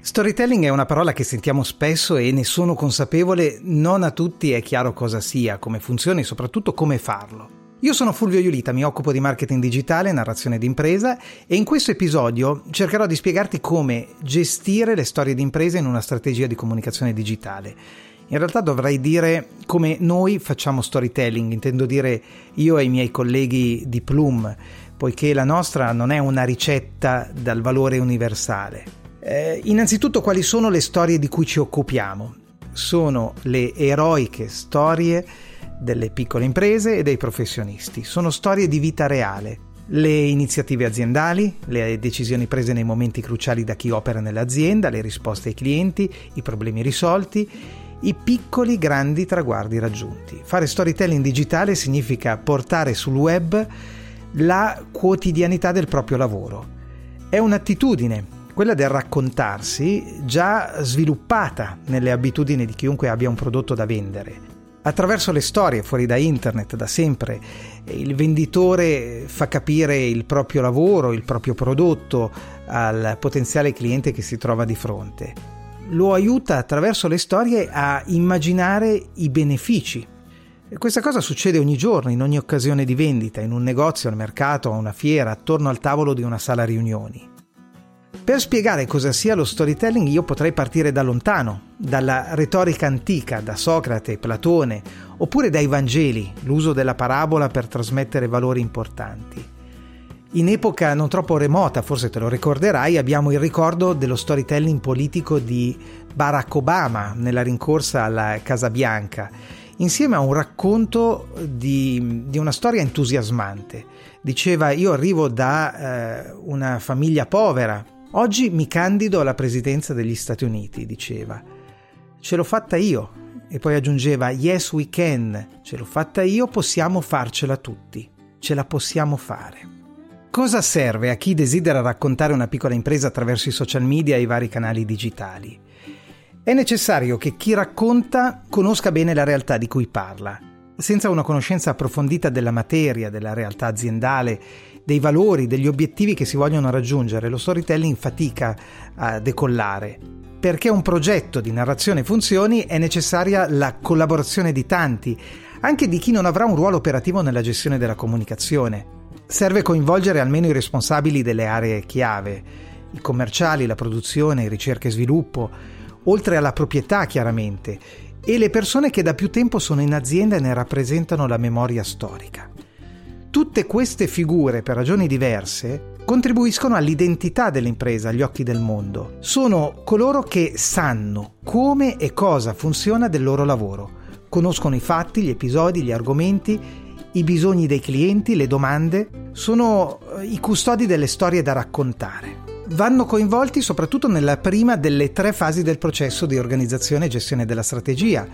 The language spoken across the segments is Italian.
Storytelling è una parola che sentiamo spesso e ne sono consapevole, non a tutti è chiaro cosa sia, come funziona e soprattutto come farlo. Io sono Fulvio Iulita, mi occupo di marketing digitale, narrazione d'impresa e in questo episodio cercherò di spiegarti come gestire le storie d'impresa in una strategia di comunicazione digitale. In realtà dovrei dire come noi facciamo storytelling, intendo dire io e i miei colleghi di Plum, poiché la nostra non è una ricetta dal valore universale. Eh, innanzitutto quali sono le storie di cui ci occupiamo? Sono le eroiche storie delle piccole imprese e dei professionisti. Sono storie di vita reale. Le iniziative aziendali, le decisioni prese nei momenti cruciali da chi opera nell'azienda, le risposte ai clienti, i problemi risolti, i piccoli grandi traguardi raggiunti. Fare storytelling digitale significa portare sul web la quotidianità del proprio lavoro. È un'attitudine quella del raccontarsi già sviluppata nelle abitudini di chiunque abbia un prodotto da vendere. Attraverso le storie fuori da internet da sempre il venditore fa capire il proprio lavoro, il proprio prodotto al potenziale cliente che si trova di fronte. Lo aiuta attraverso le storie a immaginare i benefici. Questa cosa succede ogni giorno, in ogni occasione di vendita, in un negozio, al mercato, a una fiera, attorno al tavolo di una sala riunioni. Per spiegare cosa sia lo storytelling io potrei partire da lontano, dalla retorica antica, da Socrate, Platone, oppure dai Vangeli, l'uso della parabola per trasmettere valori importanti. In epoca non troppo remota, forse te lo ricorderai, abbiamo il ricordo dello storytelling politico di Barack Obama nella rincorsa alla Casa Bianca, insieme a un racconto di, di una storia entusiasmante. Diceva io arrivo da eh, una famiglia povera, Oggi mi candido alla presidenza degli Stati Uniti, diceva. Ce l'ho fatta io. E poi aggiungeva, yes we can, ce l'ho fatta io, possiamo farcela tutti. Ce la possiamo fare. Cosa serve a chi desidera raccontare una piccola impresa attraverso i social media e i vari canali digitali? È necessario che chi racconta conosca bene la realtà di cui parla. Senza una conoscenza approfondita della materia, della realtà aziendale dei valori, degli obiettivi che si vogliono raggiungere, lo storytelling fatica a decollare. Perché un progetto di narrazione funzioni è necessaria la collaborazione di tanti, anche di chi non avrà un ruolo operativo nella gestione della comunicazione. Serve coinvolgere almeno i responsabili delle aree chiave, i commerciali, la produzione, ricerca e sviluppo, oltre alla proprietà chiaramente, e le persone che da più tempo sono in azienda e ne rappresentano la memoria storica. Tutte queste figure, per ragioni diverse, contribuiscono all'identità dell'impresa agli occhi del mondo. Sono coloro che sanno come e cosa funziona del loro lavoro, conoscono i fatti, gli episodi, gli argomenti, i bisogni dei clienti, le domande, sono eh, i custodi delle storie da raccontare. Vanno coinvolti soprattutto nella prima delle tre fasi del processo di organizzazione e gestione della strategia,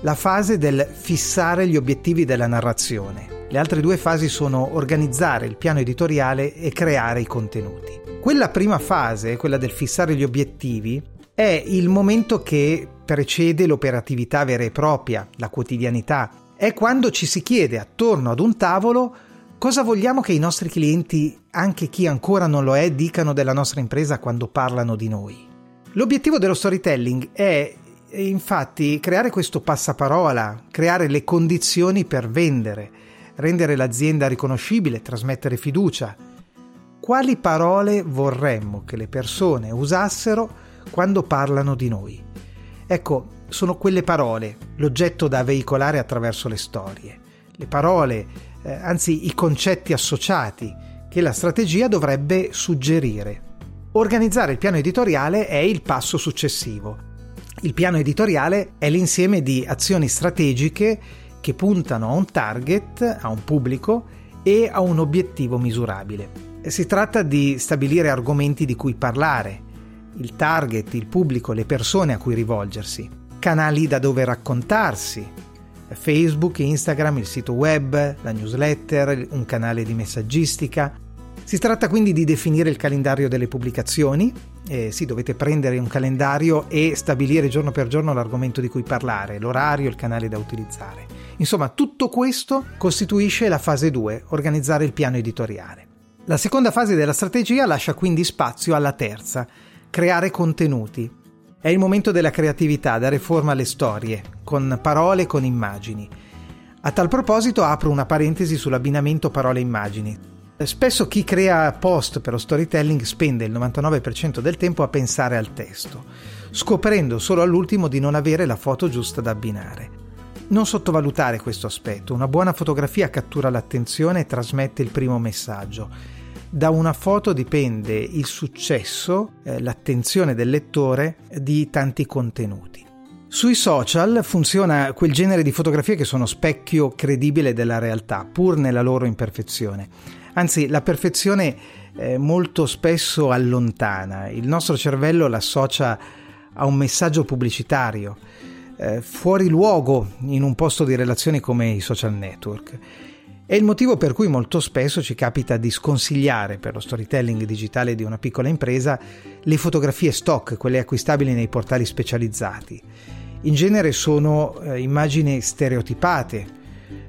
la fase del fissare gli obiettivi della narrazione. Le altre due fasi sono organizzare il piano editoriale e creare i contenuti. Quella prima fase, quella del fissare gli obiettivi, è il momento che precede l'operatività vera e propria, la quotidianità. È quando ci si chiede attorno ad un tavolo cosa vogliamo che i nostri clienti, anche chi ancora non lo è, dicano della nostra impresa quando parlano di noi. L'obiettivo dello storytelling è infatti creare questo passaparola, creare le condizioni per vendere, rendere l'azienda riconoscibile, trasmettere fiducia. Quali parole vorremmo che le persone usassero quando parlano di noi? Ecco, sono quelle parole l'oggetto da veicolare attraverso le storie, le parole, eh, anzi i concetti associati che la strategia dovrebbe suggerire. Organizzare il piano editoriale è il passo successivo. Il piano editoriale è l'insieme di azioni strategiche che puntano a un target, a un pubblico e a un obiettivo misurabile. Si tratta di stabilire argomenti di cui parlare, il target, il pubblico, le persone a cui rivolgersi, canali da dove raccontarsi, Facebook, Instagram, il sito web, la newsletter, un canale di messaggistica. Si tratta quindi di definire il calendario delle pubblicazioni, eh, sì, dovete prendere un calendario e stabilire giorno per giorno l'argomento di cui parlare, l'orario, il canale da utilizzare. Insomma, tutto questo costituisce la fase 2, organizzare il piano editoriale. La seconda fase della strategia lascia quindi spazio alla terza, creare contenuti. È il momento della creatività, dare forma alle storie, con parole e con immagini. A tal proposito apro una parentesi sull'abbinamento parole-immagini. Spesso chi crea post per lo storytelling spende il 99% del tempo a pensare al testo, scoprendo solo all'ultimo di non avere la foto giusta da abbinare. Non sottovalutare questo aspetto, una buona fotografia cattura l'attenzione e trasmette il primo messaggio. Da una foto dipende il successo, eh, l'attenzione del lettore di tanti contenuti. Sui social funziona quel genere di fotografie che sono specchio credibile della realtà, pur nella loro imperfezione. Anzi, la perfezione eh, molto spesso allontana, il nostro cervello l'associa a un messaggio pubblicitario, eh, fuori luogo in un posto di relazioni come i social network. È il motivo per cui molto spesso ci capita di sconsigliare per lo storytelling digitale di una piccola impresa le fotografie stock, quelle acquistabili nei portali specializzati. In genere sono eh, immagini stereotipate,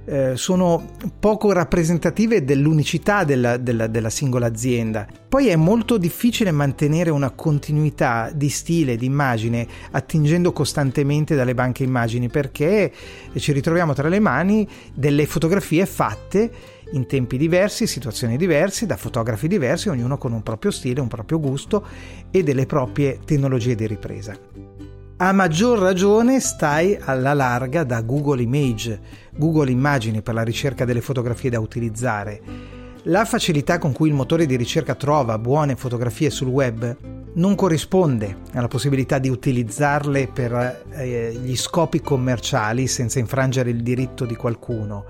eh, sono poco rappresentative dell'unicità della, della, della, singola azienda. Poi è molto difficile mantenere una continuità di stile, di immagine, attingendo costantemente dalle banche immagini, perché ci ritroviamo tra le mani delle fotografie fatte in tempi diversi, situazioni diverse, da fotografi diversi, ognuno con un proprio stile, un proprio gusto e delle proprie tecnologie di ripresa. A maggior ragione stai alla larga da Google Image, Google Immagini per la ricerca delle fotografie da utilizzare. La facilità con cui il motore di ricerca trova buone fotografie sul web non corrisponde alla possibilità di utilizzarle per eh, gli scopi commerciali senza infrangere il diritto di qualcuno.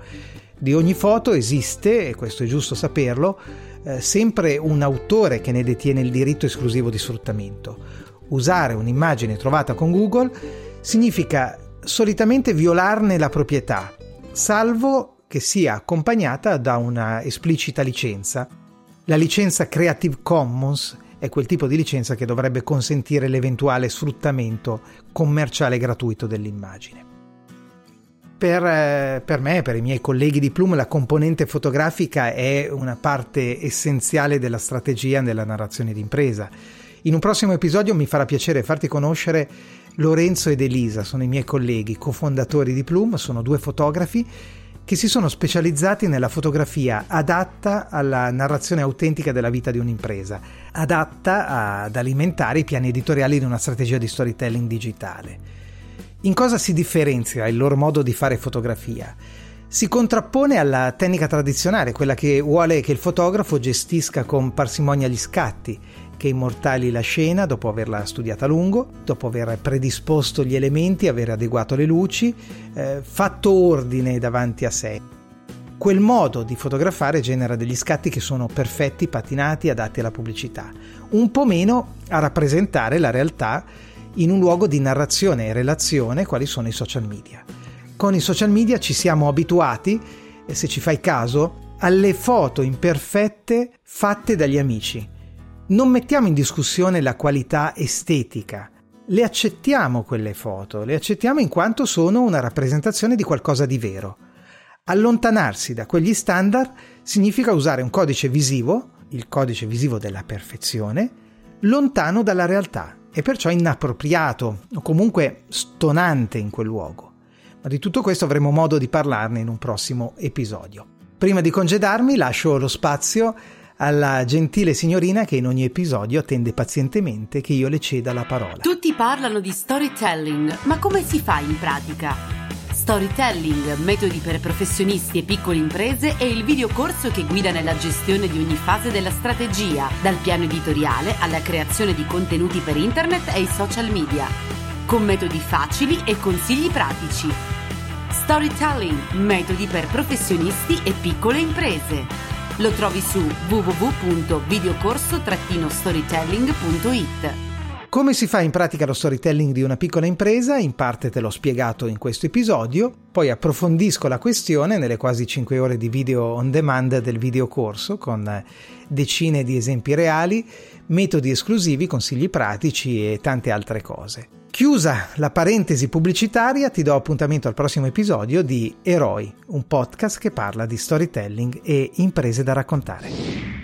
Di ogni foto esiste, e questo è giusto saperlo, eh, sempre un autore che ne detiene il diritto esclusivo di sfruttamento usare un'immagine trovata con Google significa solitamente violarne la proprietà, salvo che sia accompagnata da una esplicita licenza. La licenza Creative Commons è quel tipo di licenza che dovrebbe consentire l'eventuale sfruttamento commerciale gratuito dell'immagine. Per, eh, per, me, per i miei colleghi di Plume, la componente fotografica è una parte essenziale della strategia nella narrazione d'impresa in un prossimo episodio mi farà piacere farti conoscere Lorenzo ed Elisa, sono i miei colleghi, cofondatori di Plume, sono due fotografi che si sono specializzati nella fotografia adatta alla narrazione autentica della vita di un'impresa, adatta ad alimentare i piani editoriali di una strategia di storytelling digitale. In cosa si differenzia il loro modo di fare fotografia? Si contrappone alla tecnica tradizionale, quella che vuole che il fotografo gestisca con parsimonia gli scatti che immortali la scena dopo averla studiata a lungo, dopo aver predisposto gli elementi, aver adeguato le luci, eh, fatto ordine davanti a sé. Quel modo di fotografare genera degli scatti che sono perfetti, patinati, adatti alla pubblicità, un po' meno a rappresentare la realtà in un luogo di narrazione e relazione quali sono i social media. Con i social media ci siamo abituati, se ci fai caso, alle foto imperfette fatte dagli amici, non mettiamo in discussione la qualità estetica, le accettiamo quelle foto, le accettiamo in quanto sono una rappresentazione di qualcosa di vero. Allontanarsi da quegli standard significa usare un codice visivo, il codice visivo della perfezione, lontano dalla realtà e perciò inappropriato o comunque stonante in quel luogo. Ma di tutto questo avremo modo di parlarne in un prossimo episodio. Prima di congedarmi lascio lo spazio alla gentile signorina che in ogni episodio attende pazientemente che io le ceda la parola. Tutti parlano di storytelling, ma come si fa in pratica? Storytelling, metodi per professionisti e piccole imprese è il videocorso che guida nella gestione di ogni fase della strategia, dal piano editoriale alla creazione di contenuti per internet e i social media, con metodi facili e consigli pratici. Storytelling, metodi per professionisti e piccole imprese. Lo trovi su www.videocorso-storytelling.it. Come si fa in pratica lo storytelling di una piccola impresa? In parte te l'ho spiegato in questo episodio, poi approfondisco la questione nelle quasi 5 ore di video on demand del videocorso con decine di esempi reali, metodi esclusivi, consigli pratici e tante altre cose. Chiusa la parentesi pubblicitaria, ti do appuntamento al prossimo episodio di Eroi, un podcast che parla di storytelling e imprese da raccontare.